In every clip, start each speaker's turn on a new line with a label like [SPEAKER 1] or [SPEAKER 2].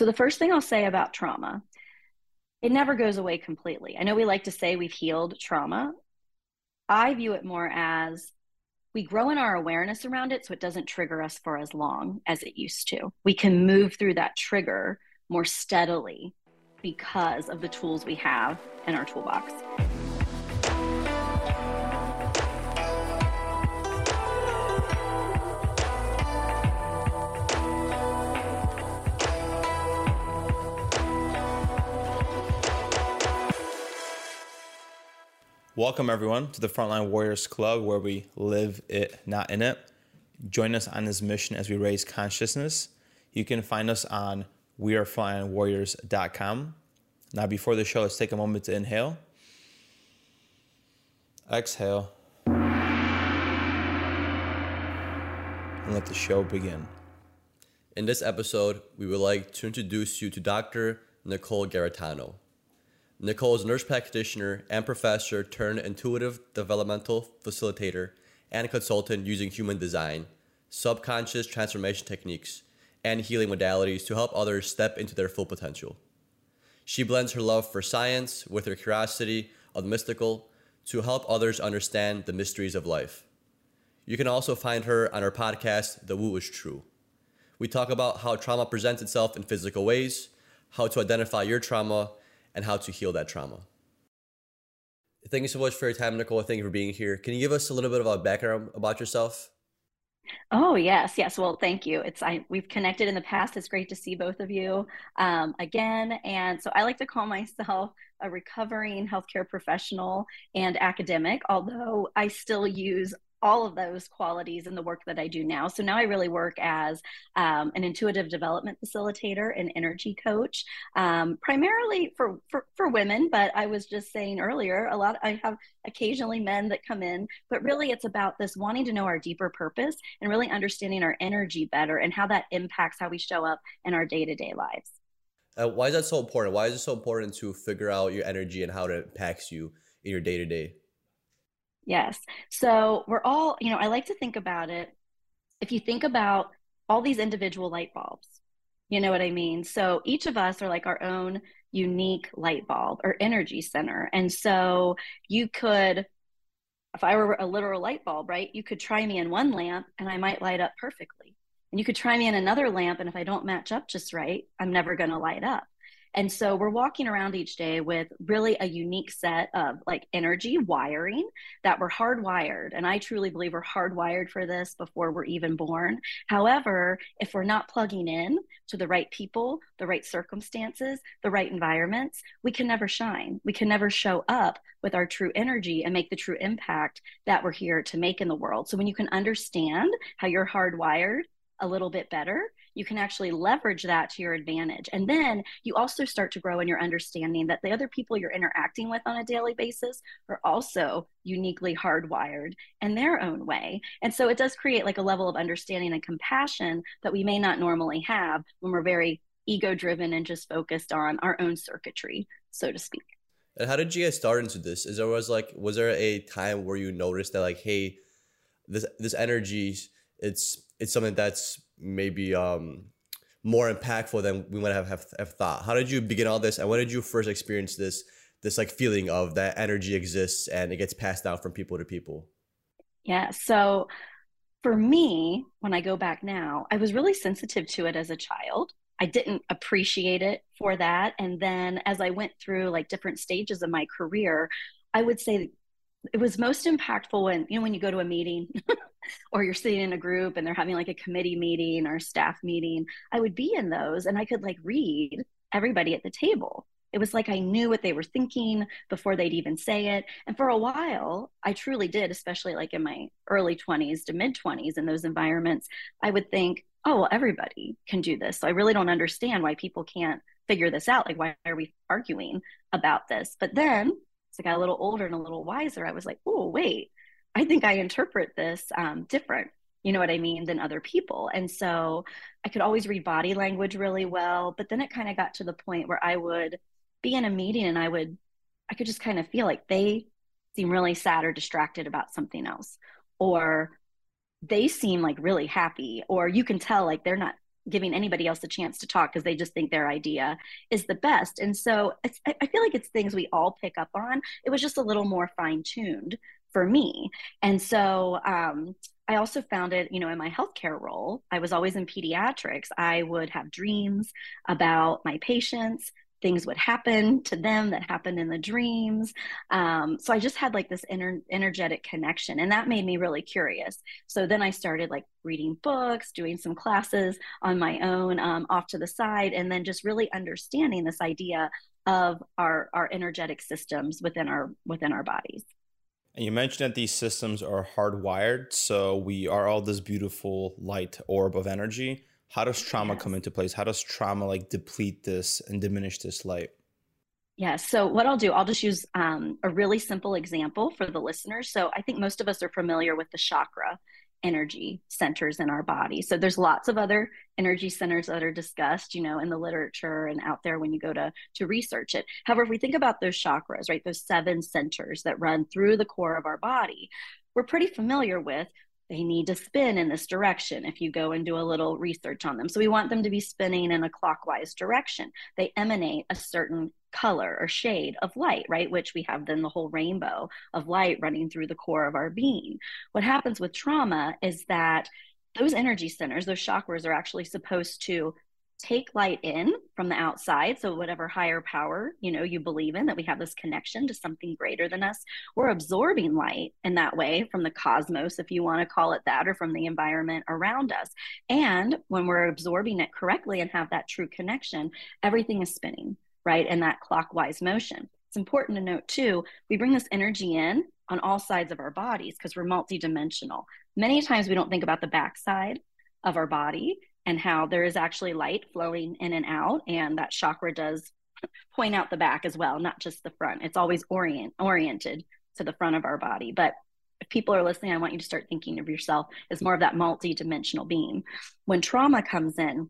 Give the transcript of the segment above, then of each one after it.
[SPEAKER 1] So, the first thing I'll say about trauma, it never goes away completely. I know we like to say we've healed trauma. I view it more as we grow in our awareness around it so it doesn't trigger us for as long as it used to. We can move through that trigger more steadily because of the tools we have in our toolbox.
[SPEAKER 2] Welcome, everyone, to the Frontline Warriors Club, where we live it, not in it. Join us on this mission as we raise consciousness. You can find us on wearefrontlinewarriors.com. Now, before the show, let's take a moment to inhale, exhale, and let the show begin.
[SPEAKER 3] In this episode, we would like to introduce you to Dr. Nicole Garritano. Nicole is a nurse practitioner and professor turned intuitive developmental facilitator and consultant using human design, subconscious transformation techniques, and healing modalities to help others step into their full potential. She blends her love for science with her curiosity of the mystical to help others understand the mysteries of life. You can also find her on her podcast, The Woo is True. We talk about how trauma presents itself in physical ways, how to identify your trauma, and how to heal that trauma. Thank you so much for your time, Nicole. Thank you for being here. Can you give us a little bit of a background about yourself?
[SPEAKER 1] Oh yes, yes. Well, thank you. It's I we've connected in the past. It's great to see both of you um, again. And so I like to call myself a recovering healthcare professional and academic, although I still use all of those qualities in the work that I do now. So now I really work as um, an intuitive development facilitator and energy coach, um, primarily for, for, for women. But I was just saying earlier, a lot I have occasionally men that come in, but really it's about this wanting to know our deeper purpose and really understanding our energy better and how that impacts how we show up in our day to day lives.
[SPEAKER 3] Uh, why is that so important? Why is it so important to figure out your energy and how it impacts you in your day to day?
[SPEAKER 1] Yes. So we're all, you know, I like to think about it. If you think about all these individual light bulbs, you know what I mean? So each of us are like our own unique light bulb or energy center. And so you could, if I were a literal light bulb, right, you could try me in one lamp and I might light up perfectly. And you could try me in another lamp. And if I don't match up just right, I'm never going to light up. And so we're walking around each day with really a unique set of like energy wiring that we're hardwired. And I truly believe we're hardwired for this before we're even born. However, if we're not plugging in to the right people, the right circumstances, the right environments, we can never shine. We can never show up with our true energy and make the true impact that we're here to make in the world. So when you can understand how you're hardwired a little bit better, you can actually leverage that to your advantage. And then you also start to grow in your understanding that the other people you're interacting with on a daily basis are also uniquely hardwired in their own way. And so it does create like a level of understanding and compassion that we may not normally have when we're very ego driven and just focused on our own circuitry, so to speak.
[SPEAKER 3] And how did you get started into this? Is there was like was there a time where you noticed that like, hey, this this energy, it's it's something that's maybe um, more impactful than we might have, have, have thought. How did you begin all this, and when did you first experience this this like feeling of that energy exists and it gets passed down from people to people?
[SPEAKER 1] Yeah. So for me, when I go back now, I was really sensitive to it as a child. I didn't appreciate it for that. And then as I went through like different stages of my career, I would say it was most impactful when you know when you go to a meeting or you're sitting in a group and they're having like a committee meeting or staff meeting i would be in those and i could like read everybody at the table. It was like i knew what they were thinking before they'd even say it. And for a while i truly did especially like in my early 20s to mid 20s in those environments i would think oh well everybody can do this. So i really don't understand why people can't figure this out. Like why are we arguing about this? But then as I got a little older and a little wiser, I was like, oh, wait, I think I interpret this um, different, you know what I mean, than other people. And so I could always read body language really well. But then it kind of got to the point where I would be in a meeting and I would, I could just kind of feel like they seem really sad or distracted about something else. Or they seem like really happy, or you can tell like they're not giving anybody else a chance to talk because they just think their idea is the best. And so I feel like it's things we all pick up on. It was just a little more fine tuned for me. And so um, I also found it, you know, in my healthcare role, I was always in pediatrics. I would have dreams about my patients things would happen to them that happened in the dreams. Um, so I just had like this inner energetic connection, and that made me really curious. So then I started like reading books, doing some classes on my own um, off to the side, and then just really understanding this idea of our our energetic systems within our within our bodies.
[SPEAKER 2] You mentioned that these systems are hardwired, so we are all this beautiful light orb of energy. How does trauma yes. come into place? How does trauma like deplete this and diminish this light?
[SPEAKER 1] Yeah so what i'll do i'll just use um, a really simple example for the listeners. So i think most of us are familiar with the chakra energy centers in our body so there's lots of other energy centers that are discussed you know in the literature and out there when you go to to research it however if we think about those chakras right those seven centers that run through the core of our body we're pretty familiar with they need to spin in this direction if you go and do a little research on them. So we want them to be spinning in a clockwise direction. They emanate a certain color or shade of light, right? Which we have then the whole rainbow of light running through the core of our being. What happens with trauma is that those energy centers, those chakras, are actually supposed to take light in from the outside so whatever higher power you know you believe in that we have this connection to something greater than us we're absorbing light in that way from the cosmos if you want to call it that or from the environment around us and when we're absorbing it correctly and have that true connection everything is spinning right And that clockwise motion. It's important to note too we bring this energy in on all sides of our bodies because we're multidimensional. Many times we don't think about the backside of our body and how there is actually light flowing in and out and that chakra does point out the back as well not just the front. It's always orient oriented to the front of our body. But if people are listening i want you to start thinking of yourself as more of that multi-dimensional when trauma comes in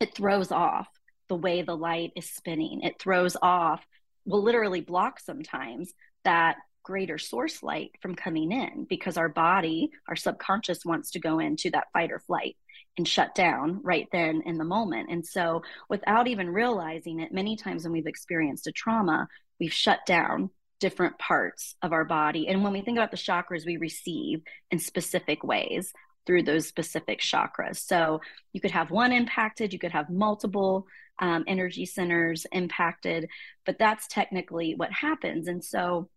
[SPEAKER 1] it throws off the way the light is spinning it throws off will literally block sometimes that greater source light from coming in because our body our subconscious wants to go into that fight or flight and shut down right then in the moment. And so, without even realizing it, many times when we've experienced a trauma, we've shut down different parts of our body. And when we think about the chakras, we receive in specific ways through those specific chakras. So, you could have one impacted, you could have multiple um, energy centers impacted, but that's technically what happens. And so,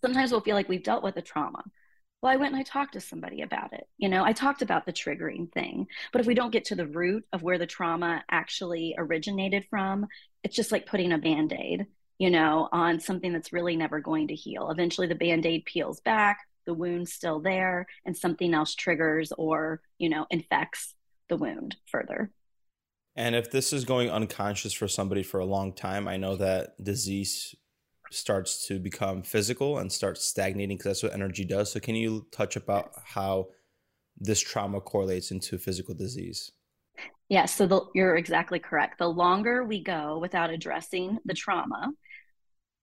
[SPEAKER 1] sometimes we'll feel like we've dealt with a trauma well, I went and I talked to somebody about it. You know, I talked about the triggering thing. But if we don't get to the root of where the trauma actually originated from, it's just like putting a band aid, you know, on something that's really never going to heal. Eventually, the band aid peels back, the wound's still there, and something else triggers or, you know, infects the wound further.
[SPEAKER 2] And if this is going unconscious for somebody for a long time, I know that disease starts to become physical and starts stagnating because that's what energy does. So, can you touch about how this trauma correlates into physical disease?
[SPEAKER 1] Yeah, so the, you're exactly correct. The longer we go without addressing the trauma,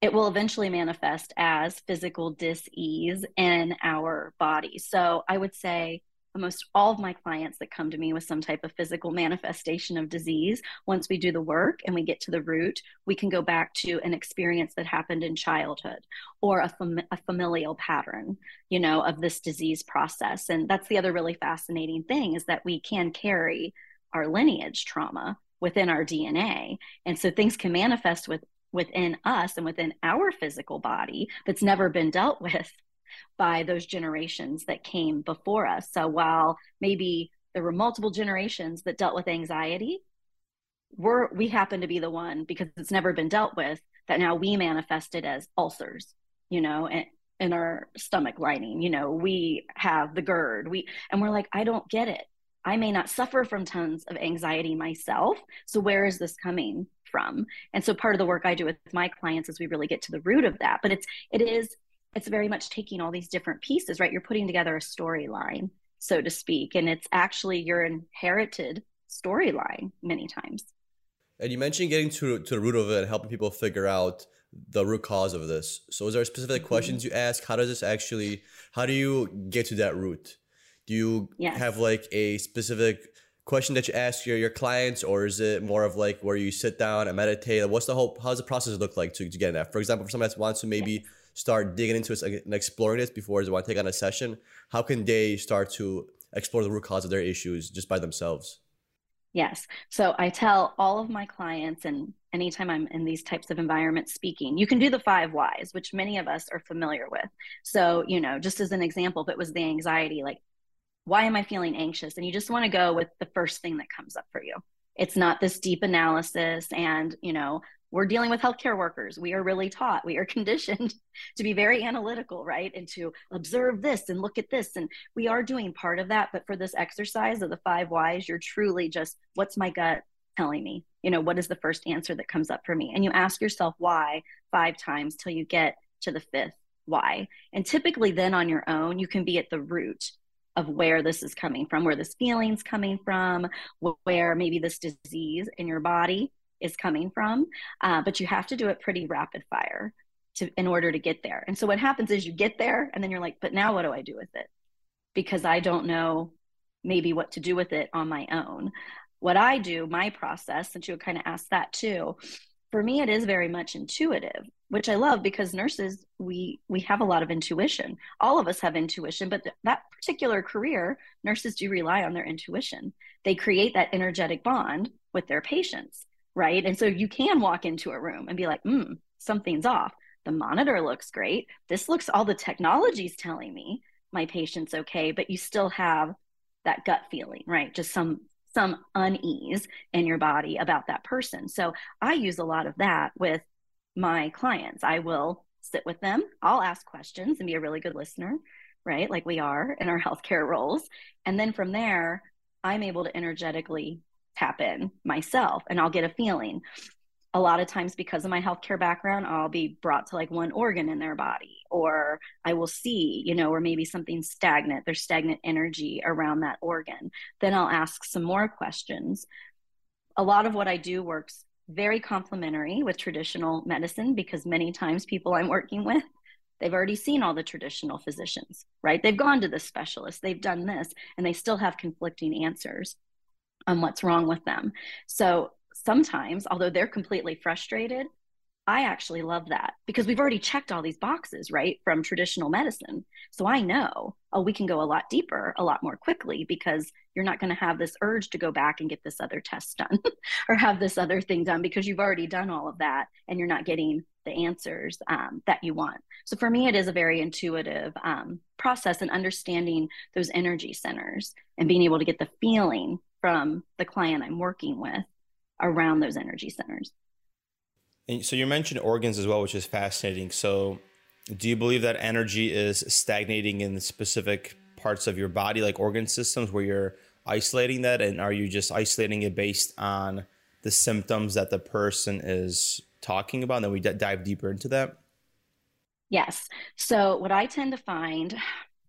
[SPEAKER 1] it will eventually manifest as physical dis-ease in our body. So I would say almost all of my clients that come to me with some type of physical manifestation of disease, once we do the work and we get to the root, we can go back to an experience that happened in childhood or a, fam- a familial pattern, you know, of this disease process. And that's the other really fascinating thing is that we can carry our lineage trauma within our DNA. And so things can manifest with within us and within our physical body that's never been dealt with by those generations that came before us. So while maybe there were multiple generations that dealt with anxiety, we're we happen to be the one because it's never been dealt with that now we manifested as ulcers, you know, and in our stomach lining, you know, we have the GERD. We and we're like, I don't get it. I may not suffer from tons of anxiety myself. So where is this coming from? And so part of the work I do with my clients is we really get to the root of that. But it's it is it's very much taking all these different pieces, right? You're putting together a storyline, so to speak, and it's actually your inherited storyline many times.
[SPEAKER 3] And you mentioned getting to to the root of it and helping people figure out the root cause of this. So, is there specific mm-hmm. questions you ask? How does this actually? How do you get to that root? Do you yes. have like a specific question that you ask your, your clients or is it more of like where you sit down and meditate what's the whole how does the process look like to, to get in that for example for someone that wants to maybe start digging into it and exploring this before they want to take on a session how can they start to explore the root cause of their issues just by themselves
[SPEAKER 1] yes so i tell all of my clients and anytime i'm in these types of environments speaking you can do the five whys which many of us are familiar with so you know just as an example if it was the anxiety like why am I feeling anxious? And you just want to go with the first thing that comes up for you. It's not this deep analysis. And, you know, we're dealing with healthcare workers. We are really taught, we are conditioned to be very analytical, right? And to observe this and look at this. And we are doing part of that. But for this exercise of the five whys, you're truly just, what's my gut telling me? You know, what is the first answer that comes up for me? And you ask yourself why five times till you get to the fifth why. And typically, then on your own, you can be at the root of where this is coming from, where this feeling's coming from, where maybe this disease in your body is coming from. Uh, but you have to do it pretty rapid fire to in order to get there. And so what happens is you get there and then you're like, but now what do I do with it? Because I don't know maybe what to do with it on my own. What I do, my process, since you kind of asked that too, for me it is very much intuitive which i love because nurses we we have a lot of intuition all of us have intuition but th- that particular career nurses do rely on their intuition they create that energetic bond with their patients right and so you can walk into a room and be like hmm something's off the monitor looks great this looks all the technology's telling me my patient's okay but you still have that gut feeling right just some some unease in your body about that person. So I use a lot of that with my clients. I will sit with them, I'll ask questions and be a really good listener, right? Like we are in our healthcare roles. And then from there, I'm able to energetically tap in myself and I'll get a feeling. A lot of times because of my healthcare background i'll be brought to like one organ in their body or i will see you know or maybe something stagnant there's stagnant energy around that organ. Then i'll ask some more questions. A lot of what i do works very complementary with traditional medicine because many times people i'm working with they've already seen all the traditional physicians right? They've gone to the specialist they've done this and they still have conflicting answers on what's wrong with them so sometimes, although they're completely frustrated, I actually love that because we've already checked all these boxes, right, from traditional medicine. So I know, oh, we can go a lot deeper, a lot more quickly because you're not going to have this urge to go back and get this other test done or have this other thing done because you've already done all of that and you're not getting the answers um, that you want. So for me, it is a very intuitive um, process and understanding those energy centers and being able to get the feeling from the client I'm working with around those energy centers.
[SPEAKER 2] And so you mentioned organs as well, which is fascinating. So do you believe that energy is stagnating in specific parts of your body, like organ systems, where you're isolating that? And are you just isolating it based on the symptoms that the person is talking about? And then we d- dive deeper into that?
[SPEAKER 1] Yes. So, what I tend to find,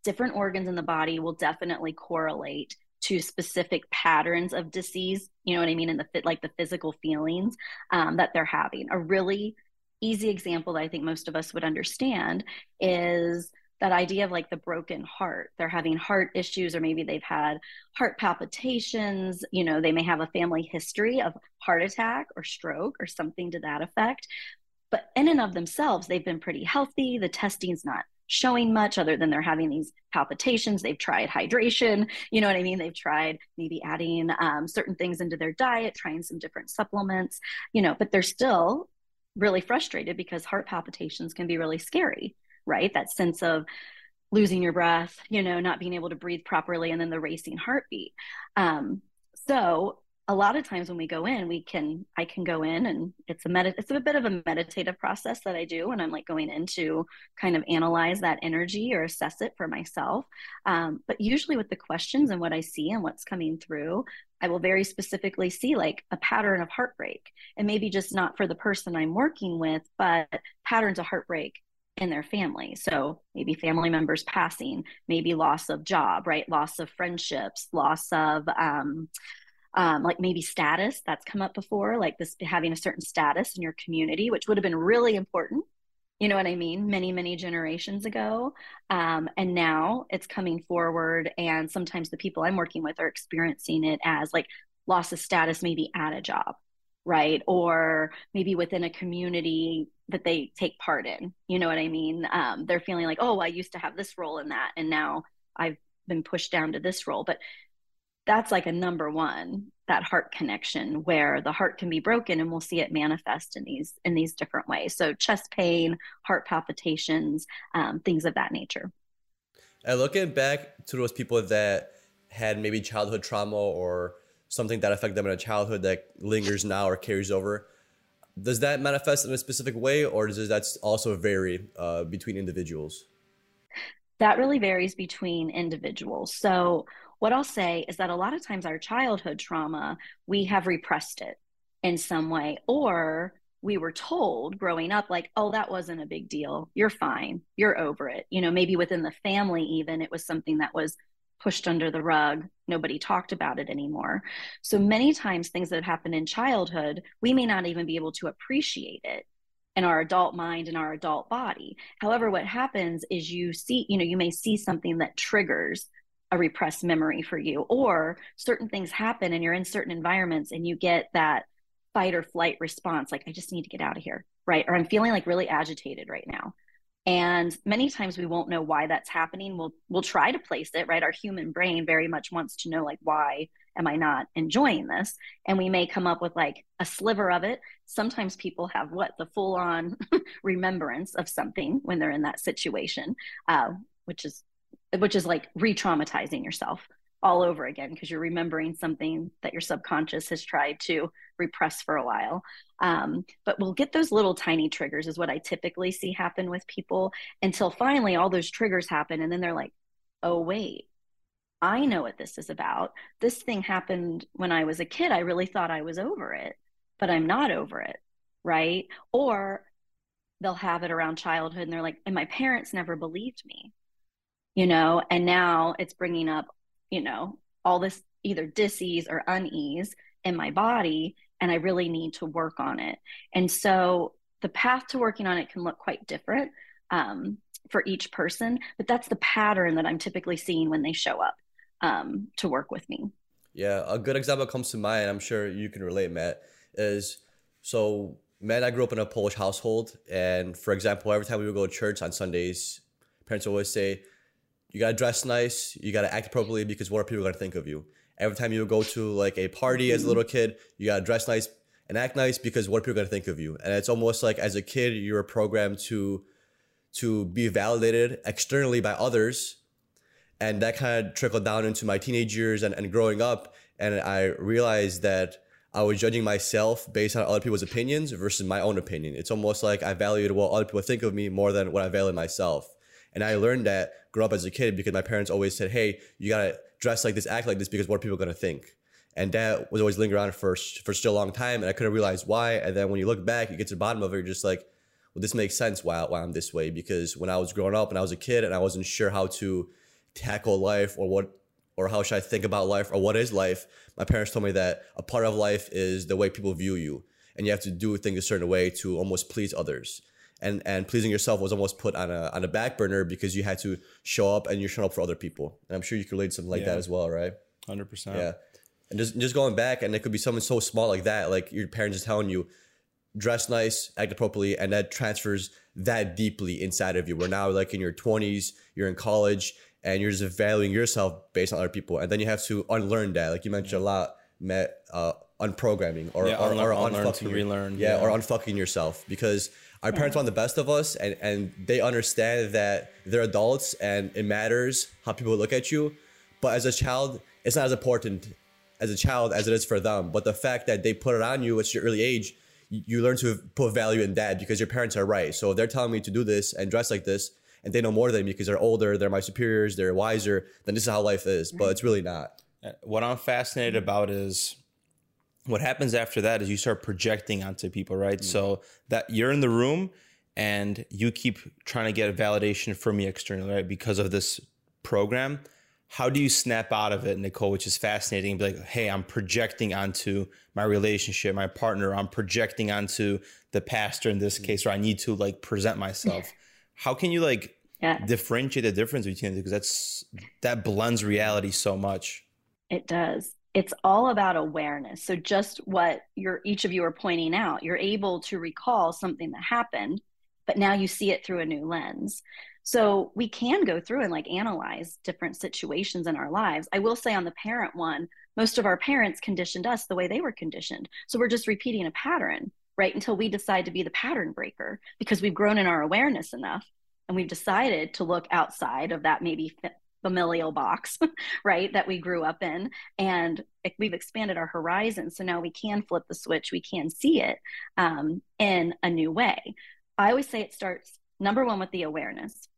[SPEAKER 1] different organs in the body will definitely correlate to specific patterns of disease you know what i mean and the fit like the physical feelings um, that they're having. A really easy example that i think most of us would understand is that idea of like the broken heart. They're having heart issues or maybe they've had heart palpitations. You know they may have a family history of heart attack or stroke or something to that effect. But in and of themselves they've been pretty healthy. The testing's not showing much other than they're having these palpitations. They've tried hydration, you know what I mean? They've tried maybe adding um, certain things into their diet, trying some different supplements, you know, but they're still really frustrated because heart palpitations can be really scary, right? That sense of losing your breath, you know, not being able to breathe properly, and then the racing heartbeat. Um, so a lot of times when we go in we can i can go in and it's a med- it's a bit of a meditative process that i do when i'm like going in to kind of analyze that energy or assess it for myself um, but usually with the questions and what i see and what's coming through i will very specifically see like a pattern of heartbreak and maybe just not for the person i'm working with but patterns of heartbreak in their family. So maybe family members passing, maybe loss of job, right? Loss of friendships, loss of um, um, like maybe status that's come up before, like this having a certain status in your community, which would have been really important You know what I mean? Many, many generations ago. Um, and now it's coming forward. And sometimes the people I'm working with are experiencing it as like loss of status, maybe at a job, right? Or maybe within a community that they take part in. You know what I mean? Um, they're feeling like, oh, I used to have this role in that. And now I've been pushed down to this role. But that's like a number one that heart connection where the heart can be broken and we'll see it manifest in these in these different ways. So chest pain heart palpitations um, things of that nature.
[SPEAKER 3] And looking back to those people that had maybe childhood trauma or something that affected them in a childhood that lingers now or carries over does that manifest in a specific way or does that also vary uh, between individuals?
[SPEAKER 1] That really varies between individuals. So what I'll say is that a lot of times our childhood trauma, we have repressed it in some way, or we were told growing up, like, oh, that wasn't a big deal. You're fine. You're over it. You know, maybe within the family, even it was something that was pushed under the rug. Nobody talked about it anymore. So many times, things that happen in childhood, we may not even be able to appreciate it in our adult mind and our adult body. However, what happens is you see, you know, you may see something that triggers a repressed memory for you or certain things happen and you're in certain environments and you get that fight or flight response like i just need to get out of here right? Or i'm feeling like really agitated right now. And many times we won't know why that's happening. We'll we'll try to place it right? Our human brain very much wants to know like why am i not enjoying this? And we may come up with like a sliver of it. Sometimes people have what the full on remembrance of something when they're in that situation uh, which is which is like re-traumatizing yourself all over again because you're remembering something that your subconscious has tried to repress for a while. Um, but we'll get those little tiny triggers, is what I typically see happen with people until finally all those triggers happen. And then they're like, oh, wait, I know what this is about. This thing happened when I was a kid. I really thought I was over it, but I'm not over it. Right. Or they'll have it around childhood and they're like, and my parents never believed me you know, and now it's bringing up, you know, all this either disease or unease in my body, and I really need to work on it. And so the path to working on it can look quite different um, for each person, but that's the pattern that I'm typically seeing when they show up um, to work with me.
[SPEAKER 3] Yeah, a good example comes to mind. I'm sure you can relate, Matt. Is so, Matt, I grew up in a Polish household, and for example, every time we would go to church on Sundays, parents always say, you gotta dress nice, you gotta act appropriately because what are people gonna think of you? Every time you go to like a party as a little kid, you gotta dress nice and act nice because what are people gonna think of you? And it's almost like as a kid, you're programmed to to be validated externally by others. And that kind of trickled down into my teenage years and, and growing up. And I realized that I was judging myself based on other people's opinions versus my own opinion. It's almost like I valued what other people think of me more than what I value myself. And I learned that grow up as a kid because my parents always said, "Hey, you gotta dress like this, act like this, because what are people gonna think?" And that was always lingering on for for still a long time, and I couldn't realize why. And then when you look back, you get to the bottom of it, you're just like, "Well, this makes sense why why I'm this way." Because when I was growing up and I was a kid and I wasn't sure how to tackle life or what or how should I think about life or what is life, my parents told me that a part of life is the way people view you, and you have to do things a certain way to almost please others and and pleasing yourself was almost put on a on a back burner because you had to show up and you're showing up for other people. And I'm sure you could relate to something like yeah. that as well, right?
[SPEAKER 2] Hundred percent.
[SPEAKER 3] Yeah. And just just going back, and it could be something so small like that, like your parents just telling you, dress nice, act appropriately, and that transfers that deeply inside of you. We're now, like in your 20s, you're in college, and you're just valuing yourself based on other people, and then you have to unlearn that. Like you mentioned yeah. a lot, Matt, uh, unprogramming or
[SPEAKER 2] yeah,
[SPEAKER 3] or,
[SPEAKER 2] unlearn, or unfucking,
[SPEAKER 3] relearn, yeah, yeah, or unfucking yourself because our parents want the best of us and, and they understand that they're adults and it matters how people look at you. But as a child, it's not as important as a child as it is for them. But the fact that they put it on you at your early age, you learn to put value in that because your parents are right. So if they're telling me to do this and dress like this, and they know more than me because they're older, they're my superiors, they're wiser, then this is how life is. But it's really not.
[SPEAKER 2] Uh, what I'm fascinated about is what happens after that is you start projecting onto people, right? Mm. So that you're in the room and you keep trying to get a validation from me externally, right? Because of this program. how do you snap out of it, Nicole, which is fascinating? Be like, hey, I'm projecting onto my relationship, my partner, I'm projecting onto the pastor in this mm-hmm. case, or I need to like present myself. How can you like yeah. differentiate the difference between it? Because that's that blends reality so much.
[SPEAKER 1] It does. It's all about awareness. So just what you're each of you are pointing out, you're able to recall something that happened, but now you see it through a new lens. So we can go through and like analyze different situations in our lives. I will say on the parent one, most of our parents conditioned us the way they were conditioned. So we're just repeating a pattern, right? Until we decide to be the pattern breaker because we've grown in our awareness enough and we've decided to look outside of that maybe familial box, right, that we grew up in. And we've expanded our horizon. So now we can flip the switch, we can see it um, in a new way. I always say it starts number one with the awareness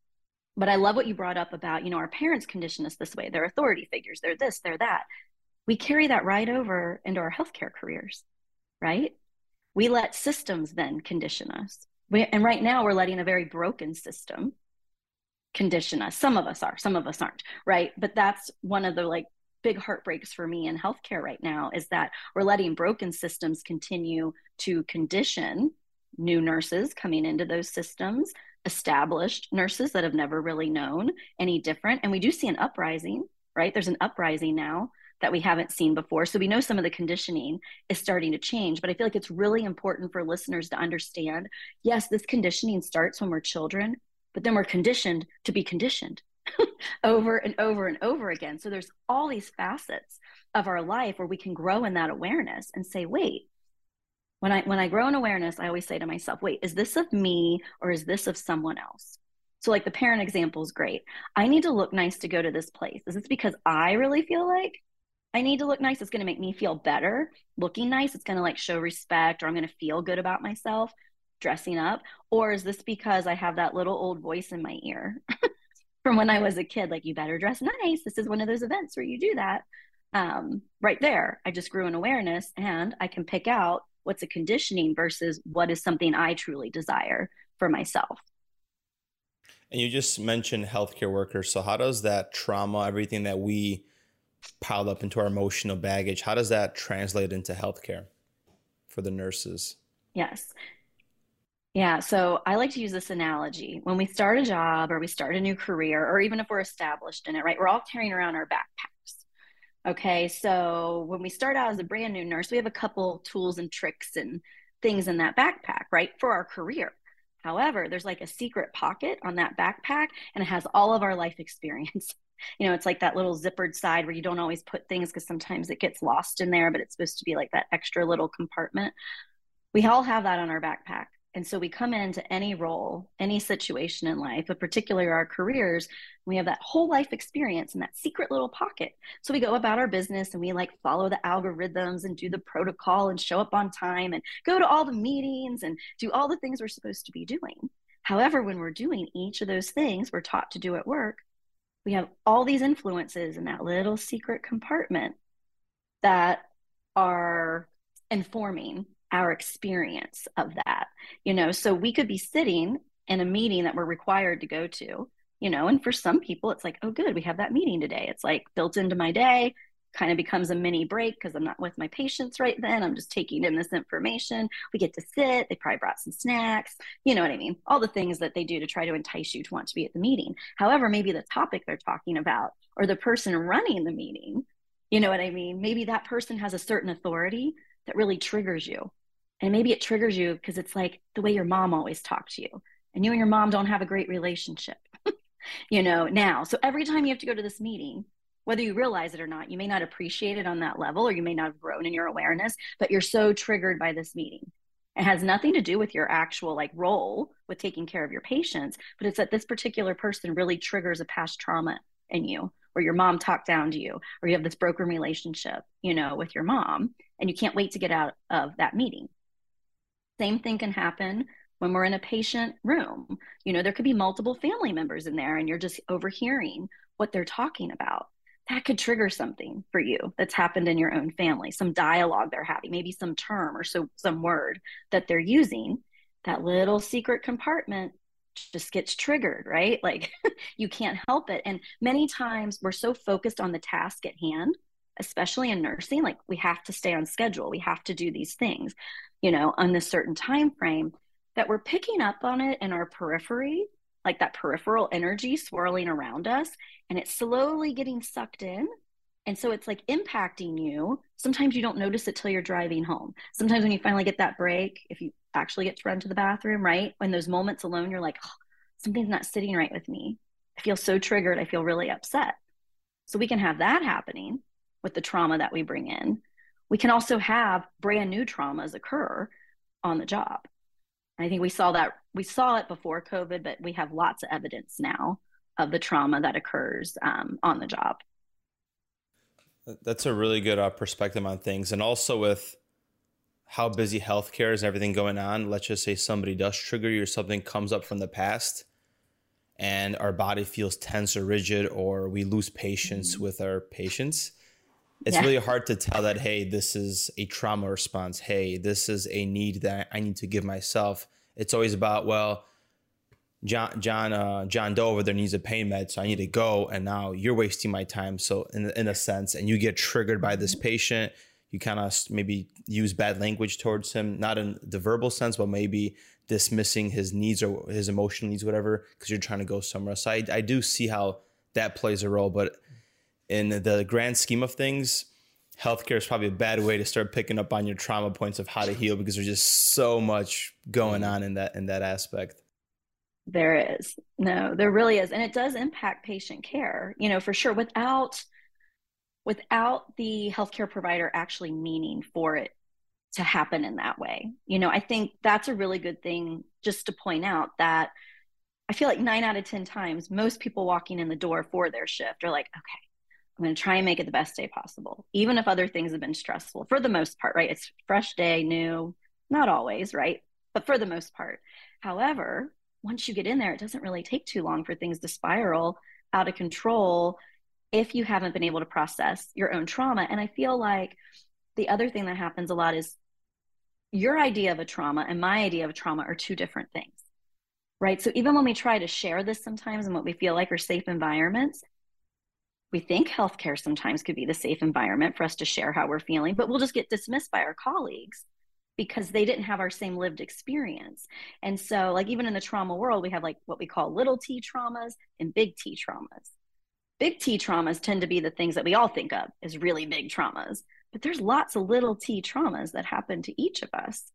[SPEAKER 1] but I love what you brought up about, you know, our parents condition us this way. They're authority figures, they're this, they're that. We carry that right over into our healthcare careers, right? We let systems then condition us. We, and right now we're letting a very broken system condition us. Some of us are, some of us aren't, right? But that's one of the like big heartbreaks for me in healthcare right now is that we're letting broken systems continue to condition new nurses coming into those systems established nurses that have never really known any different. And we do see an uprising, right? There's an uprising now that we haven't seen before. So we know some of the conditioning is starting to change. But I feel like it's really important for listeners to understand yes, this conditioning starts when we're children, but then we're conditioned to be conditioned over and over and over again. So there's all these facets of our life where we can grow in that awareness and say, wait, when i when i grow in awareness i always say to myself wait is this of me or is this of someone else? So like the parent example is great. I need to look nice to go to this place. Is this because i really feel like i need to look nice? It's going to make me feel better looking nice. It's going to like show respect or i'm going to feel good about myself dressing up or is this because i have that little old voice in my ear from when i was a kid like you better dress nice this is one of those events where you do that um, right there i just grew in awareness and i can pick out what's a conditioning versus what is something I truly desire for myself.
[SPEAKER 2] And you just mentioned healthcare workers. So, how does that trauma, everything that we piled up into our emotional baggage, how does that translate into healthcare for the nurses?
[SPEAKER 1] Yes. Yeah. So, I like to use this analogy. When we start a job or we start a new career, or even if we're established in it, right, we're all carrying around our backpacks. Okay, so when we start out as a brand new nurse, we have a couple tools and tricks and things in that backpack, right, for our career. However, there's like a secret pocket on that backpack and it has all of our life experience. you know, it's like that little zippered side where you don't always put things because sometimes it gets lost in there, but it's supposed to be like that extra little compartment. We all have that on our backpack. And so we come into any role, any situation in life, but particularly our careers, we have that whole life experience in that secret little pocket. So we go about our business and we like follow the algorithms and do the protocol and show up on time and go to all the meetings and do all the things we're supposed to be doing. However, when we're doing each of those things we're taught to do at work, we have all these influences in that little secret compartment that are informing our experience of that you know? So we could be sitting in a meeting that we're required to go to you know? And for some people it's like oh good we have that meeting today. It's like built into my day kind of becomes a mini break because i'm not with my patients right then. I'm just taking in this information. We get to sit. They probably brought some snacks. You know what i mean? All the things that they do to try to entice you to want to be at the meeting. However maybe the topic they're talking about or the person running the meeting you know what i mean? Maybe that person has a certain authority that really triggers you and maybe it triggers you because it's like the way your mom always talked to you. And you and your mom don't have a great relationship you know now. So every time you have to go to this meeting whether you realize it or not you may not appreciate it on that level or you may not have grown in your awareness but you're so triggered by this meeting. It has nothing to do with your actual like role with taking care of your patients but it's that this particular person really triggers a past trauma in you or your mom talked down to you or you have this broken relationship you know with your mom and you can't wait to get out of that meeting same thing can happen when we're in a patient room. You know, there could be multiple family members in there and you're just overhearing what they're talking about. That could trigger something for you that's happened in your own family, some dialogue they're having, maybe some term or so some word that they're using. That little secret compartment just gets triggered, right? Like you can't help it. And many times we're so focused on the task at hand, especially in nursing, like we have to stay on schedule. We have to do these things, you know, on this certain time frame that we're picking up on it in our periphery, like that peripheral energy swirling around us, and it's slowly getting sucked in. And so it's like impacting you. Sometimes you don't notice it till you're driving home. Sometimes when you finally get that break, if you actually get to run to the bathroom, right? When those moments alone, you're like, oh, something's not sitting right with me. I feel so triggered. I feel really upset. So we can have that happening with the trauma that we bring in. We can also have brand new traumas occur on the job. I think we saw that we saw it before COVID, but we have lots of evidence now of the trauma that occurs um, on the job.
[SPEAKER 2] That's a really good uh, perspective on things, and also with how busy healthcare is and everything going on, let's just say somebody does trigger you or something comes up from the past and our body feels tense or rigid or we lose patience mm-hmm. with our patients. It's yeah. really hard to tell that, hey, this is a trauma response. Hey, this is a need that I need to give myself. It's always about, well, John John uh, John Doe over there needs a pain med, so I need to go. And now you're wasting my time. So in in a sense, and you get triggered by this mm-hmm. patient, you kind of maybe use bad language towards him, not in the verbal sense, but maybe dismissing his needs or his emotional needs, whatever, because you're trying to go somewhere. So I, I do see how that plays a role, but in the grand scheme of things, healthcare is probably a bad way to start picking up on your trauma points of how to heal because there's just so much going mm-hmm. on in that in that aspect.
[SPEAKER 1] There is. No, there really is. And it does impact patient care, you know, for sure. Without without the healthcare provider actually meaning for it to happen in that way. You know, I think that's a really good thing just to point out that I feel like nine out of 10 times, most people walking in the door for their shift are like, okay, I'm going to try and make it the best day possible, even if other things have been stressful for the most part, right? It's fresh day, new, not always, right? But for the most part. However, once you get in there, it doesn't really take too long for things to spiral out of control if you haven't been able to process your own trauma. And I feel like the other thing that happens a lot is your idea of a trauma and my idea of a trauma are two different things, right? So even when we try to share this sometimes and what we feel like are safe environments, we think healthcare sometimes could be the safe environment for us to share how we're feeling, but we'll just get dismissed by our colleagues because they didn't have our same lived experience. And so, like, even in the trauma world, we have like what we call little t traumas and big T traumas big T traumas tend to be the things that we all think of as really big traumas, but there's lots of little T traumas that happen to each of us.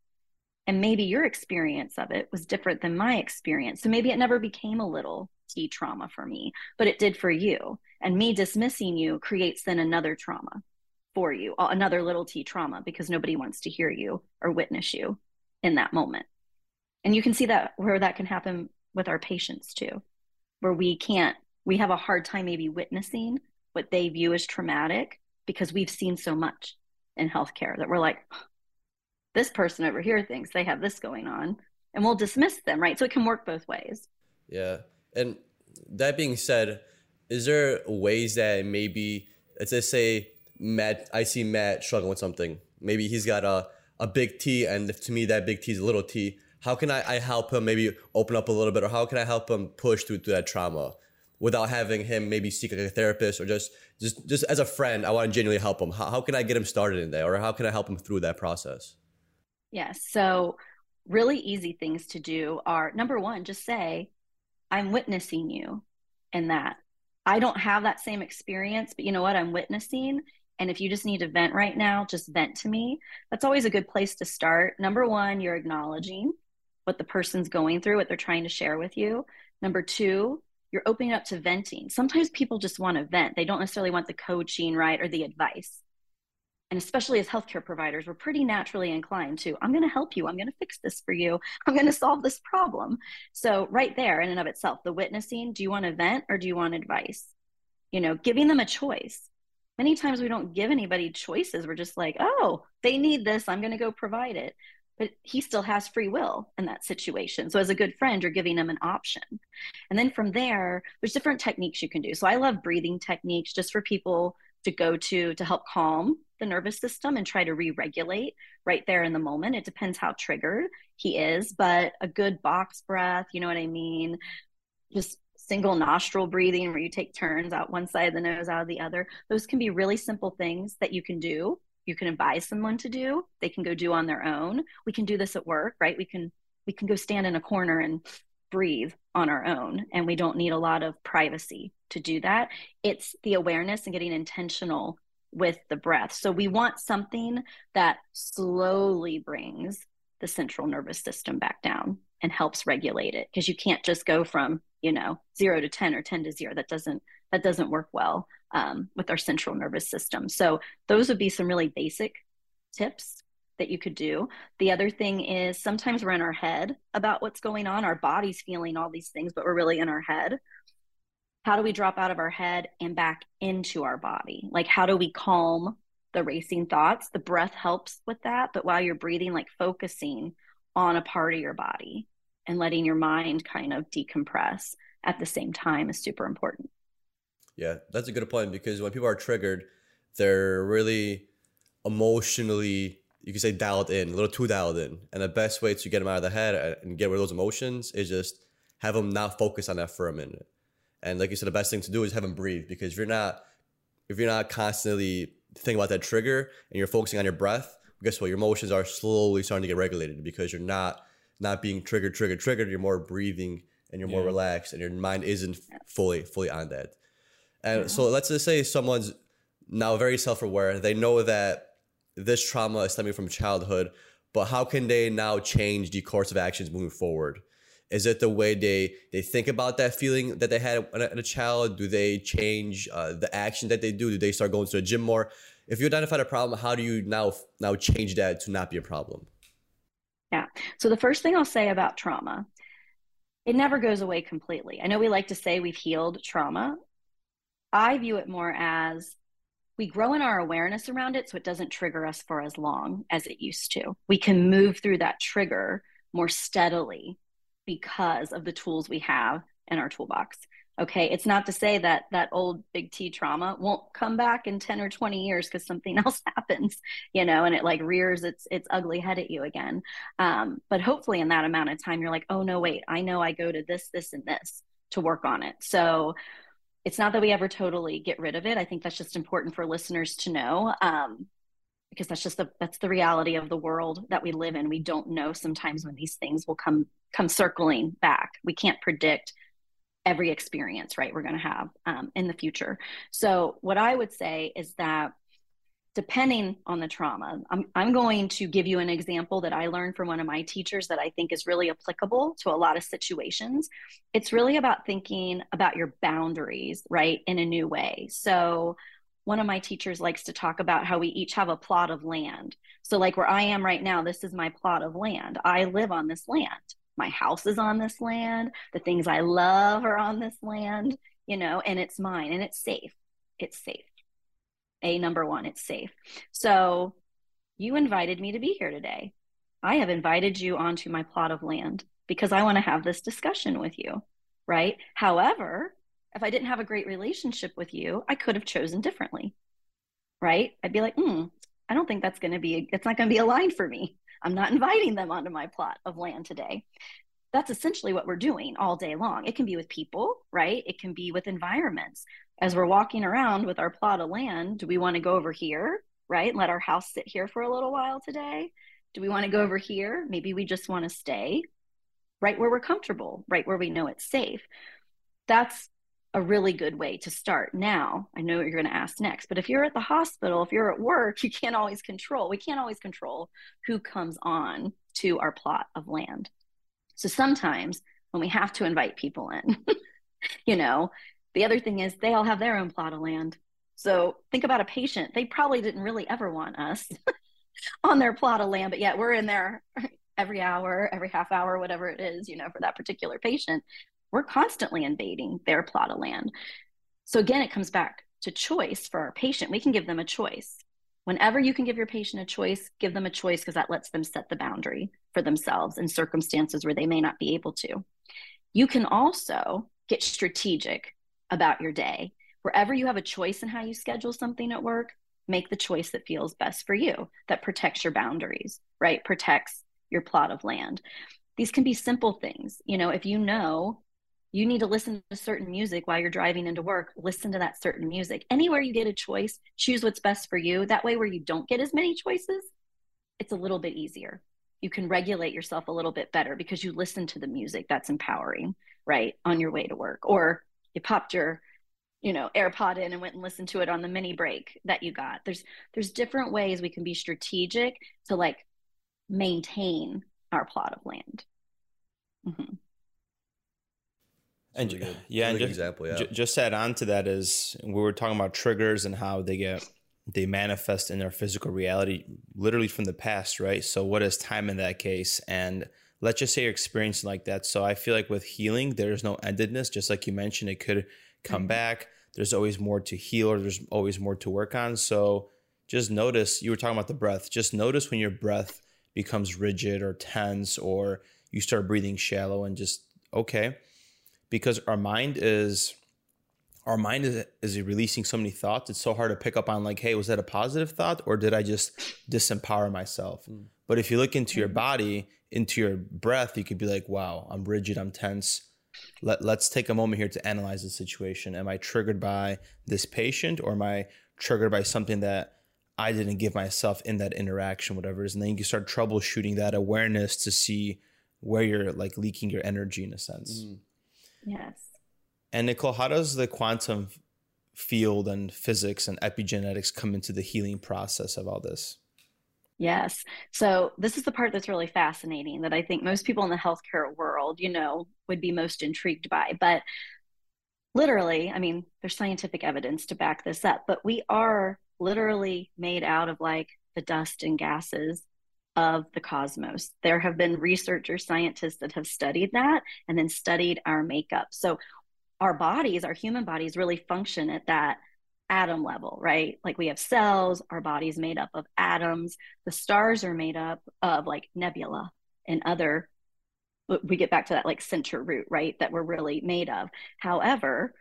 [SPEAKER 1] And maybe your experience of it was different than my experience. So maybe it never became a little trauma for me, but it did for you. And me dismissing you creates then another trauma for you, another little T trauma, because nobody wants to hear you or witness you in that moment. And you can see that where that can happen with our patients too, where we can't we have a hard time maybe witnessing what they view as traumatic because we've seen so much in healthcare that we're like, this person over here thinks they have this going on, and we'll dismiss them, right? So it can work both ways.
[SPEAKER 3] Yeah. And that being said, is there ways that maybe, let's just say, Matt, I see Matt struggling with something. Maybe he's got a, a big T, and to me, that big T is a little T. How can I, I help him maybe open up a little bit, or how can I help him push through, through that trauma? without having him maybe seek a therapist or just just just as a friend i want to genuinely help him how, how can i get him started in there or how can i help him through that process
[SPEAKER 1] yes so really easy things to do are number one just say i'm witnessing you in that i don't have that same experience but you know what i'm witnessing and if you just need to vent right now just vent to me that's always a good place to start number one you're acknowledging what the person's going through what they're trying to share with you number two you're opening up to venting. Sometimes people just want to vent. They don't necessarily want the coaching, right, or the advice. And especially as healthcare providers, we're pretty naturally inclined to, I'm going to help you. I'm going to fix this for you. I'm going to solve this problem. So, right there, in and of itself, the witnessing do you want to vent or do you want advice? You know, giving them a choice. Many times we don't give anybody choices. We're just like, oh, they need this. I'm going to go provide it but he still has free will in that situation. So as a good friend, you're giving him an option. And then from there, there's different techniques you can do. So I love breathing techniques just for people to go to to help calm the nervous system and try to re-regulate right there in the moment. It depends how triggered he is, but a good box breath, you know what I mean? Just single nostril breathing where you take turns out one side of the nose out of the other. Those can be really simple things that you can do. You can advise someone to do. They can go do on their own. We can do this at work, right? We can we can go stand in a corner and breathe on our own and we don't need a lot of privacy to do that. It's the awareness and getting intentional with the breath. So we want something that slowly brings the central nervous system back down and helps regulate it because you can't just go from you know zero to 10 or 10 to zero that doesn't that doesn't work well um, with our central nervous system so those would be some really basic tips that you could do the other thing is sometimes we're in our head about what's going on our body's feeling all these things but we're really in our head how do we drop out of our head and back into our body? Like, how do we calm the racing thoughts? The breath helps with that. But while you're breathing, like focusing on a part of your body and letting your mind kind of decompress at the same time is super important.
[SPEAKER 3] Yeah, that's a good point because when people are triggered, they're really emotionally, you can say, dialed in, a little too dialed in. And the best way to get them out of the head and get rid of those emotions is just have them not focus on that for a minute. And like you said, the best thing to do is have them breathe because if you're not if you're not constantly thinking about that trigger and you're focusing on your breath, guess what? Your emotions are slowly starting to get regulated because you're not not being triggered, triggered, triggered. You're more breathing and you're yeah. more relaxed and your mind isn't fully fully on that. And yeah. so let's just say someone's now very self-aware. They know that this trauma is stemming from childhood, but how can they now change the course of actions moving forward? Is it the way they they think about that feeling that they had as a child? Do they change uh, the action that they do? Do they start going to the gym more? If you identify a problem, how do you now now change that to not be a problem?
[SPEAKER 1] Yeah. So the first thing I'll say about trauma, it never goes away completely. I know we like to say we've healed trauma. I view it more as we grow in our awareness around it so it doesn't trigger us for as long as it used to. We can move through that trigger more steadily because of the tools we have in our toolbox. Okay, it's not to say that that old big T trauma won't come back in 10 or 20 years because something else happens, you know, and it like rears its its ugly head at you again. Um, but hopefully in that amount of time, you're like, oh no, wait, I know I go to this, this, and this to work on it. So it's not that we ever totally get rid of it. I think that's just important for listeners to know. Um, because that's just the that's the reality of the world that we live in we don't know sometimes when these things will come come circling back we can't predict every experience right we're going to have um, in the future so what i would say is that depending on the trauma I'm, I'm going to give you an example that i learned from one of my teachers that i think is really applicable to a lot of situations it's really about thinking about your boundaries right in a new way so one of my teachers likes to talk about how we each have a plot of land. So, like where I am right now, this is my plot of land. I live on this land. My house is on this land. The things I love are on this land, you know, and it's mine and it's safe. It's safe. A number one, it's safe. So, you invited me to be here today. I have invited you onto my plot of land because I want to have this discussion with you, right? However, if I didn't have a great relationship with you, I could have chosen differently. Right? I'd be like, hmm, I don't think that's going to be, it's not going to be aligned for me. I'm not inviting them onto my plot of land today. That's essentially what we're doing all day long. It can be with people, right? It can be with environments. As we're walking around with our plot of land, do we want to go over here, right? Let our house sit here for a little while today? Do we want to go over here? Maybe we just want to stay right where we're comfortable, right where we know it's safe. That's a really good way to start. Now, I know what you're going to ask next, but if you're at the hospital, if you're at work, you can't always control. We can't always control who comes on to our plot of land. So sometimes when we have to invite people in, you know, the other thing is they all have their own plot of land. So think about a patient. They probably didn't really ever want us on their plot of land, but yet we're in there every hour, every half hour, whatever it is, you know, for that particular patient we're constantly invading their plot of land. So again, it comes back to choice for our patient. We can give them a choice. Whenever you can give your patient a choice, give them a choice because that lets them set the boundary for themselves in circumstances where they may not be able to. You can also get strategic about your day wherever you have a choice in how you schedule something at work, make the choice that feels best for you, that protects your boundaries, right? Protects your plot of land. These can be simple things. You know, if you know you need to listen to certain music while you're driving into work, listen to that certain music. Anywhere you get a choice, choose what's best for you. That way, where you don't get as many choices, it's a little bit easier. You can regulate yourself a little bit better because you listen to the music that's empowering, right, on your way to work. Or you popped your you know airpod in and went and listened to it on the mini break that you got there's there's different ways we can be strategic to like maintain our plot of land
[SPEAKER 2] mm-hmm. And really yeah and just, example yeah j- just add on to that is we were talking about triggers and how they get they manifest in their physical reality literally from the past right so what is time in that case and let's just say you're experiencing like that so i feel like with healing there's no endedness just like you mentioned it could come mm-hmm. back there's always more to heal or there's always more to work on. So just notice you were talking about the breath. Just notice when your breath becomes rigid or tense or you start breathing shallow and just okay. Because our mind is our mind is is releasing so many thoughts. It's so hard to pick up on like, hey, was that a positive thought or did I just disempower myself? Mm. But if you look into your mm. body, into your breath, you could be like, wow, I'm rigid, I'm tense let, let's take a moment here to analyze the situation. Am I triggered by this patient or am I triggered by something that I didn't give myself in that interaction, whatever it is? And then you can start troubleshooting that awareness to see where you're like leaking your energy in a sense. Mm.
[SPEAKER 1] Yes.
[SPEAKER 2] And Nicole, how does the quantum field and physics and epigenetics come into the healing process of all this?
[SPEAKER 1] Yes. So this is the part that's really fascinating that I think most people in the healthcare world, you know, would be most intrigued by. But literally, I mean, there's scientific evidence to back this up, but we are literally made out of like the dust and gases of the cosmos. There have been researchers, scientists that have studied that and then studied our makeup. So our bodies, our human bodies really function at that atom level, right? Like we have cells, our body's made up of atoms. The stars are made up of like nebula and other we get back to that like center root, right? That we're really made of. However,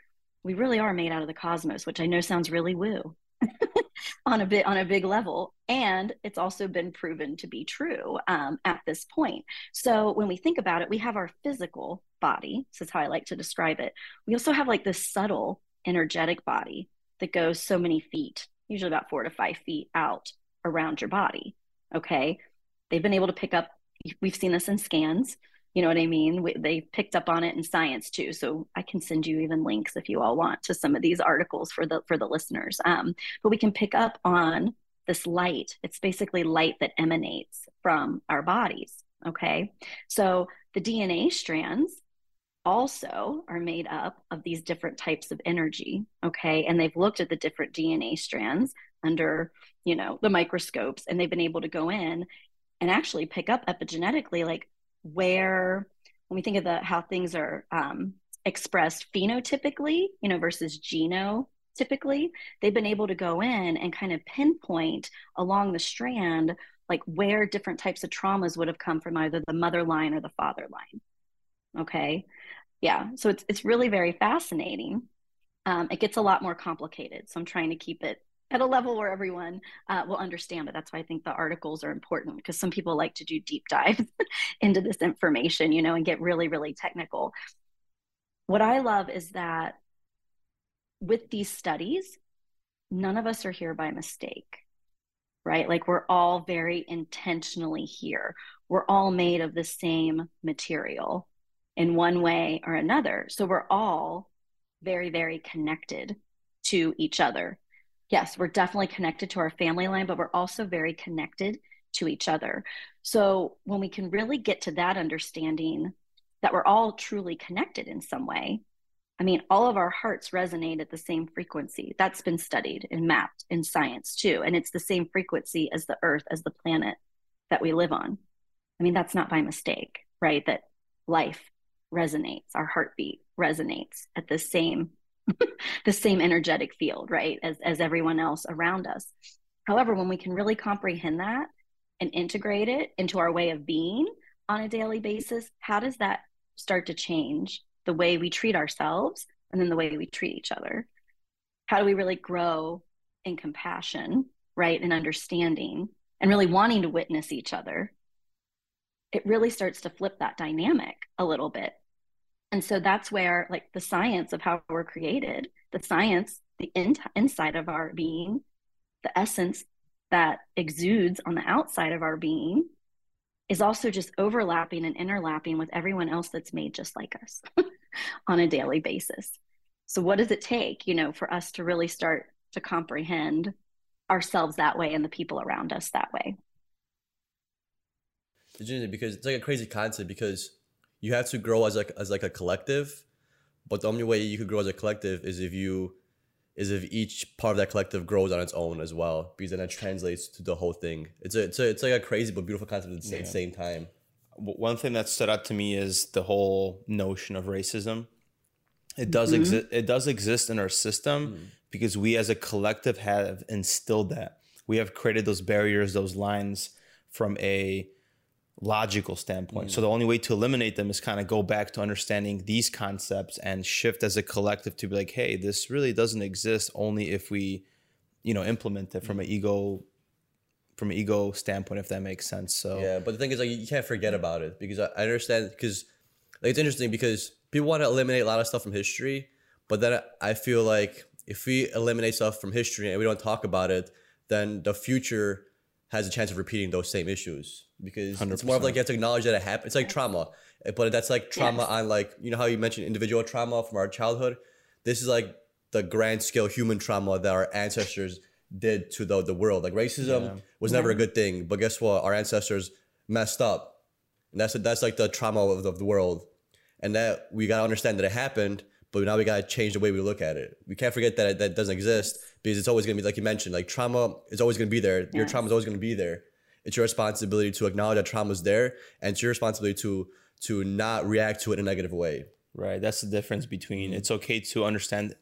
[SPEAKER 1] we really are made out of the cosmos, which I know sounds really woo on a bit on a big level. And it's also been proven to be true um, at this point. So when we think about it, we have our physical body. This is how I like to describe it. We also have like this subtle energetic body that goes so many feet, usually about four to five feet out around your body. Okay. They've been able to pick up, we've seen this in scans. You know what I mean? We, they picked up on it in science too. So I can send you even links if you all want to some of these articles for the for the listeners. Um, but we can pick up on this light. It's basically light that emanates from our bodies. Okay. So the DNA strands also are made up of these different types of energy okay and they've looked at the different dna strands under you know the microscopes and they've been able to go in and actually pick up epigenetically like where when we think of the how things are um, expressed phenotypically you know versus genotypically they've been able to go in and kind of pinpoint along the strand like where different types of traumas would have come from either the mother line or the father line. Okay? Yeah. So it's it's really very fascinating. Um, it gets a lot more complicated. So i'm trying to keep it at a level where everyone uh, will understand it that's why i think the articles are important because some people like to do deep dives into this information you know and get really really technical what i love is that with these studies none of us are here by mistake right like we're all very intentionally here we're all made of the same material in one way or another. So we're all very, very connected to each other. Yes, we're definitely connected to our family line, but we're also very connected to each other. So when we can really get to that understanding that we're all truly connected in some way, I mean, all of our hearts resonate at the same frequency. That's been studied and mapped in science too. And it's the same frequency as the earth, as the planet that we live on. I mean, that's not by mistake, right? That life resonates our heartbeat resonates at the same the same energetic field right as as everyone else around us however when we can really comprehend that and integrate it into our way of being on a daily basis how does that start to change the way we treat ourselves and then the way we treat each other how do we really grow in compassion, right? And understanding and really wanting to witness each other, it really starts to flip that dynamic a little bit. And so that's where, like, the science of how we're created, the science, the in- inside of our being, the essence that exudes on the outside of our being is also just overlapping and interlapping with everyone else that's made just like us on a daily basis. So what does it take, you know, for us to really start to comprehend ourselves that way and the people around us that way?
[SPEAKER 3] It's interesting because it's like a crazy concept because you have to grow as like as like a collective, but the only way you could grow as a collective is if you is if each part of that collective grows on its own as well, because then it translates to the whole thing. It's a, it's a, it's like a crazy but beautiful concept at the yeah. same time.
[SPEAKER 2] One thing that stood out to me is the whole notion of racism. It does mm-hmm. exist. It does exist in our system mm-hmm. because we, as a collective, have instilled that. We have created those barriers, those lines from a logical standpoint. Mm. So the only way to eliminate them is kind of go back to understanding these concepts and shift as a collective to be like, hey, this really doesn't exist only if we, you know, implement it from an ego from an ego standpoint, if that makes sense. So
[SPEAKER 3] yeah, but the thing is, like, you can't forget about it because I understand because like it's interesting because people want to eliminate a lot of stuff from history, but then I feel like if we eliminate stuff from history and we don't talk about it, then the future has a chance of repeating those same issues because 100%. it's more of like you have to acknowledge that it happened. It's like trauma, but that's like trauma yes. on like you know how you mentioned individual trauma from our childhood. This is like the grand scale human trauma that our ancestors did to the the world. Like racism yeah. was never yeah. a good thing, but guess what? Our ancestors messed up, and that's that's like the trauma of the, of the world, and that we gotta understand that it happened. But now we gotta change the way we look at it. We can't forget that it, that doesn't exist because it's always gonna be like you mentioned. Like trauma is always gonna be there. Your trauma is always gonna be there it's your responsibility to acknowledge that trauma is there, and it's your responsibility to to not react to it in a negative way.
[SPEAKER 2] Right. That's the difference between it's okay to understand.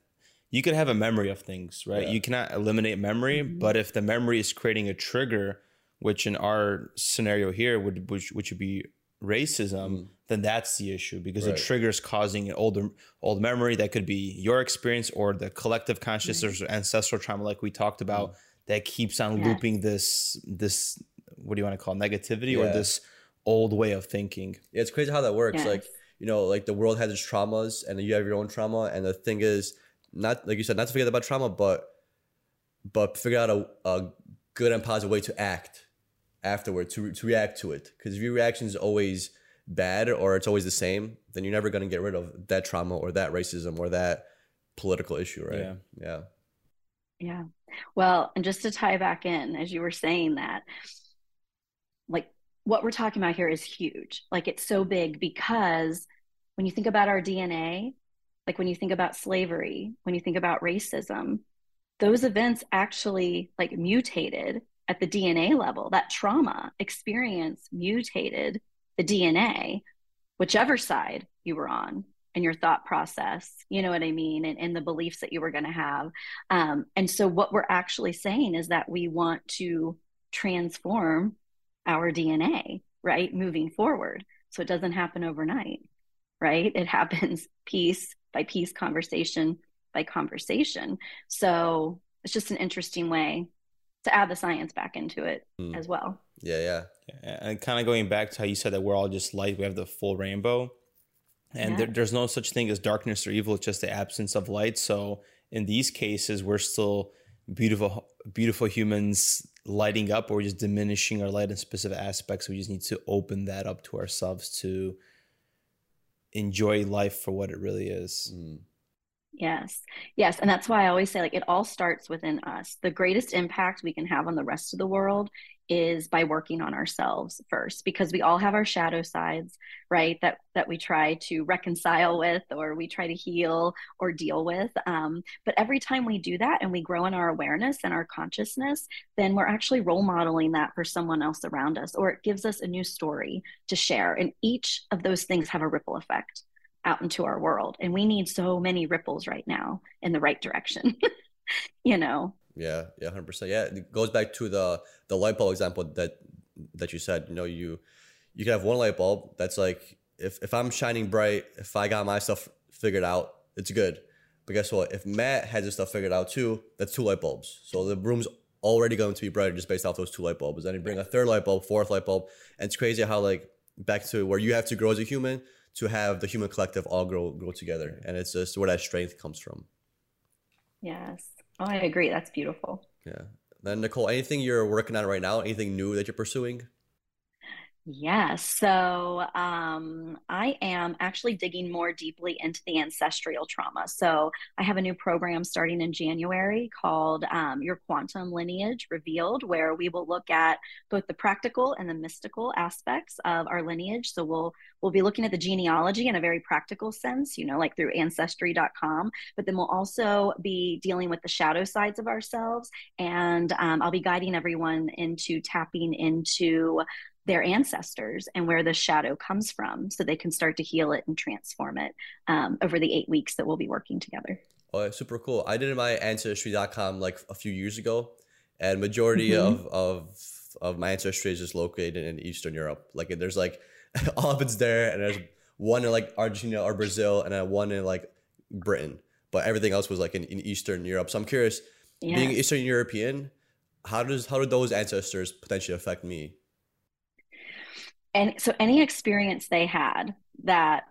[SPEAKER 2] You can have a memory of things, right? Yeah. You cannot eliminate memory, mm-hmm. but if the memory is creating a trigger, which in our scenario here would which, which would be racism, mm. then that's the issue because right. the trigger is causing an older old memory that could be your experience or the collective consciousness mm. or ancestral trauma, like we talked about, mm. that keeps on yes. looping this this what do you want to call it, negativity yeah. or this old way of thinking.
[SPEAKER 3] Yeah, it's crazy how that works. Yes. Like, you know, like the world has its traumas and you have your own trauma. And the thing is, not like you said, not to forget about trauma, but but figure out a, a good and positive way to act afterward, to, to react to it. Because if your reaction is always bad or it's always the same, then you're never going to get rid of that trauma or that racism or that political issue, right?
[SPEAKER 2] Yeah.
[SPEAKER 3] Yeah.
[SPEAKER 1] Yeah. Well, and just to tie back in, as you were saying that, like what we're talking about here is huge. Like it's so big because when you think about our DNA, like when you think about slavery, when you think about racism, those events actually like mutated at the DNA level. That trauma experience mutated the DNA, whichever side you were on and your thought process, you know what I mean, and, and the beliefs that you were going to have. Um, and so, what we're actually saying is that we want to transform our DNA, right? Moving forward. So it doesn't happen overnight, right? It happens piece by piece, conversation by conversation. So it's just an interesting way to add the science back into it mm. as well.
[SPEAKER 3] Yeah, yeah.
[SPEAKER 2] And kind of going back to how you said that we're all just light, we have the full rainbow. And yeah. there, there's no such thing as darkness or evil, it's just the absence of light. So in these cases, we're still beautiful, beautiful humans lighting up or just diminishing our light in specific aspects. We just need to open that up to ourselves to enjoy life for what it really is. Mm.
[SPEAKER 1] Yes. Yes. And that's why I always say, like, it all starts within us. The greatest impact we can have on the rest of the world is by working on ourselves first because we all have our shadow sides right that that we try to reconcile with or we try to heal or deal with um, but every time we do that and we grow in our awareness and our consciousness then we're actually role modeling that for someone else around us or it gives us a new story to share and each of those things have a ripple effect out into our world. And we need so many ripples right now in the right direction, you know?
[SPEAKER 3] Yeah, yeah, hundred percent. Yeah, it goes back to the the light bulb example that that you said. You know, you you can have one light bulb that's like if if I'm shining bright, if I got my stuff figured out, it's good. But guess what? If Matt has his stuff figured out too, that's two light bulbs. So the room's already going to be brighter just based off those two light bulbs. Then you bring a third light bulb, fourth light bulb, and it's crazy how like back to where you have to grow as a human to have the human collective all grow grow together, and it's just where that strength comes from.
[SPEAKER 1] Yes. Oh, I agree. That's beautiful.
[SPEAKER 3] Yeah. Then Nicole, anything you're working on right now? Anything new that you're pursuing?
[SPEAKER 1] Yeah, so um, I am actually digging more deeply into the ancestral trauma. So I have a new program starting in January called um, Your Quantum Lineage Revealed, where we will look at both the practical and the mystical aspects of our lineage. So we'll we'll be looking at the genealogy in a very practical sense, you know, like through ancestry.com. But then we'll also be dealing with the shadow sides of ourselves, and um, I'll be guiding everyone into tapping into their ancestors and where the shadow comes from so they can start to heal it and transform it um, over the eight weeks that we'll be working together.
[SPEAKER 3] Oh, super cool. I did my ancestry.com like a few years ago and majority mm-hmm. of, of of my ancestry is just located in Eastern Europe. Like there's like all of it's there and there's one in like Argentina or Brazil and then one in like Britain. But everything else was like in, in Eastern Europe. So I'm curious, yes. being Eastern European, how does how do those ancestors potentially affect me?
[SPEAKER 1] And so any experience they had that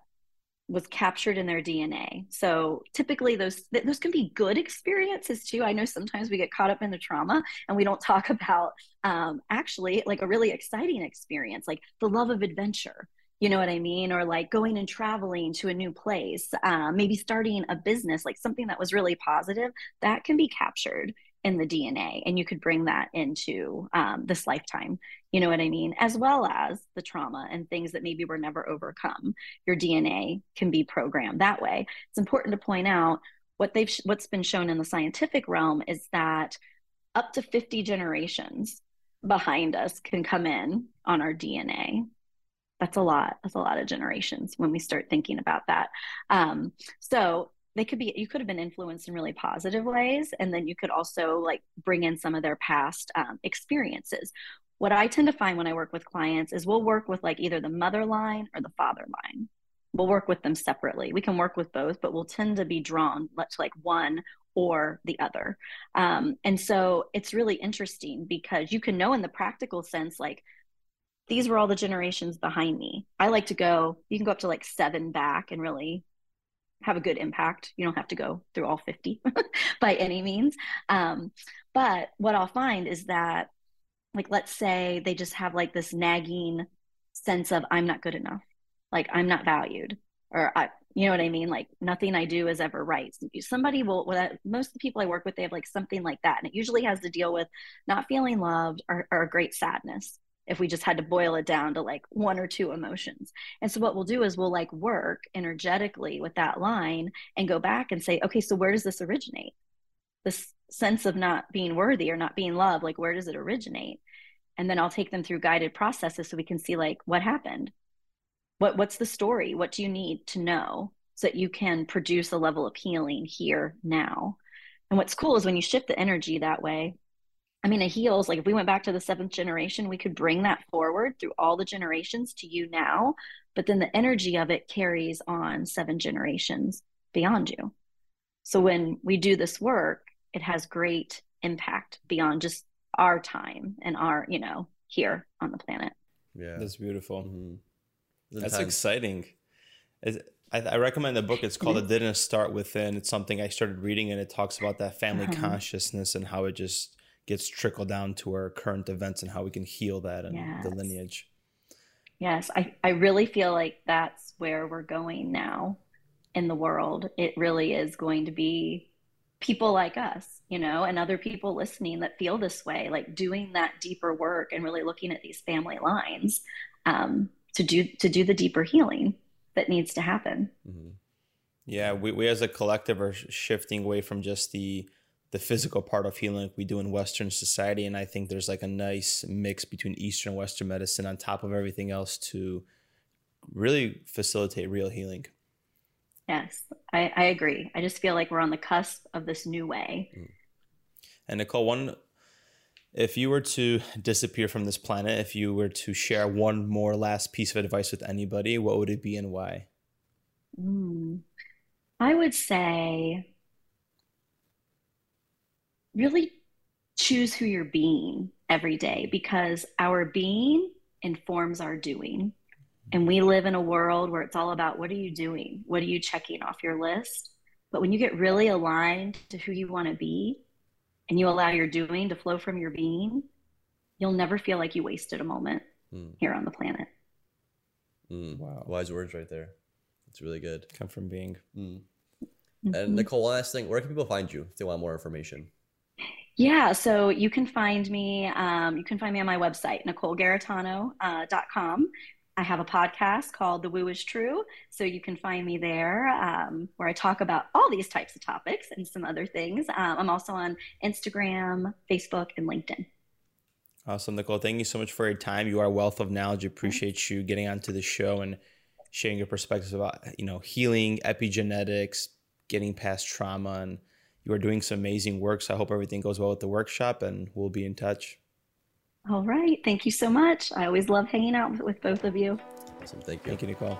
[SPEAKER 1] was captured in their DNA. So typically those those can be good experiences too. I know sometimes we get caught up in the trauma and we don't talk about um, actually like a really exciting experience, like the love of adventure. You know what I mean? Or like going and traveling to a new place, um, maybe starting a business, like something that was really positive, that can be captured in the DNA, and you could bring that into um, this lifetime. You know what I mean? As well as the trauma and things that maybe were never overcome. Your DNA can be programmed that way. It's important to point out what they've what's been shown in the scientific realm is that up to 50 generations behind us can come in on our DNA. That's a lot. That's a lot of generations when we start thinking about that. Um, so they could be you could have been influenced in really positive ways and then you could also like bring in some of their past um, experiences. What i tend to find when i work with clients is we'll work with like either the mother line or the father line. We'll work with them separately. We can work with both but we'll tend to be drawn to like one or the other. Um, and so it's really interesting because you can know in the practical sense like these were all the generations behind me. I like to go you can go up to like seven back and really have a good impact. You don't have to go through all 50 by any means. Um, but what I'll find is that, like, let's say they just have like this nagging sense of, I'm not good enough, like, I'm not valued, or I, you know what I mean? Like, nothing I do is ever right. Somebody will, well, most of the people I work with, they have like something like that. And it usually has to deal with not feeling loved or, or a great sadness if we just had to boil it down to like one or two emotions. And so what we'll do is we'll like work energetically with that line and go back and say, okay, so where does this originate? This sense of not being worthy or not being loved, like where does it originate? And then I'll take them through guided processes so we can see like what happened. What what's the story? What do you need to know so that you can produce a level of healing here now? And what's cool is when you shift the energy that way, I mean, it heals. Like if we went back to the seventh generation, we could bring that forward through all the generations to you now. But then the energy of it carries on seven generations beyond you. So when we do this work, it has great impact beyond just our time and our, you know, here on the planet.
[SPEAKER 2] Yeah. That's beautiful. Mm-hmm. That's exciting. I, I, recommend the book. It's called "It Didn't Start Within." It's something I started reading, and it talks about that family uh-huh. consciousness and how it just gets trickled down to our current events and how we can heal that and yes. the lineage.
[SPEAKER 1] Yes, I, I really feel like that's where we're going now in the world. It really is going to be people like us, you know, and other people listening that feel this way, like doing that deeper work and really looking at these family lines um, to do to do the deeper healing that needs to happen.
[SPEAKER 2] Mm-hmm. Yeah, we, we as a collective are shifting away from just the the physical part of healing like we do in Western society. And I think there's like a nice mix between Eastern and Western medicine on top of everything else to really facilitate real healing.
[SPEAKER 1] Yes, I, I agree. I just feel like we're on the cusp of this new way. Mm.
[SPEAKER 2] And Nicole, one, if you were to disappear from this planet, if you were to share one more last piece of advice with anybody, what would it be and why?
[SPEAKER 1] Mm. I would say really choose who you're being every day because our being informs our doing. And we live in a world where it's all about what are you doing? What are you checking off your list? But when you get really aligned to who you want to be and you allow your doing to flow from your being, you'll never feel like you wasted a moment mm. here on the planet.
[SPEAKER 3] Mm. Wow. Wise words right there. It's really good.
[SPEAKER 2] Come from being. Mm.
[SPEAKER 3] Mm-hmm. And Nicole, one last thing, where can people find you if they want more information?
[SPEAKER 1] Yeah, so you can find me. Um, you can find me on my website, NicoleGarritano.com. Uh, I have a podcast called The Woo is True. So you can find me there um, where I talk about all these types of topics and some other things. Um, I'm also on Instagram, Facebook, and LinkedIn.
[SPEAKER 2] Awesome, Nicole. Thank you so much for your time. You are a wealth of knowledge. Appreciate you getting onto the show and sharing your perspectives about you know healing, epigenetics, getting past trauma, and you are doing some amazing work. So I hope everything goes well with the workshop, and we'll be in touch.
[SPEAKER 1] All right. Thank you so much. I always love hanging out with both of you.
[SPEAKER 3] Awesome. Thank you.
[SPEAKER 2] Thank you, Nicole.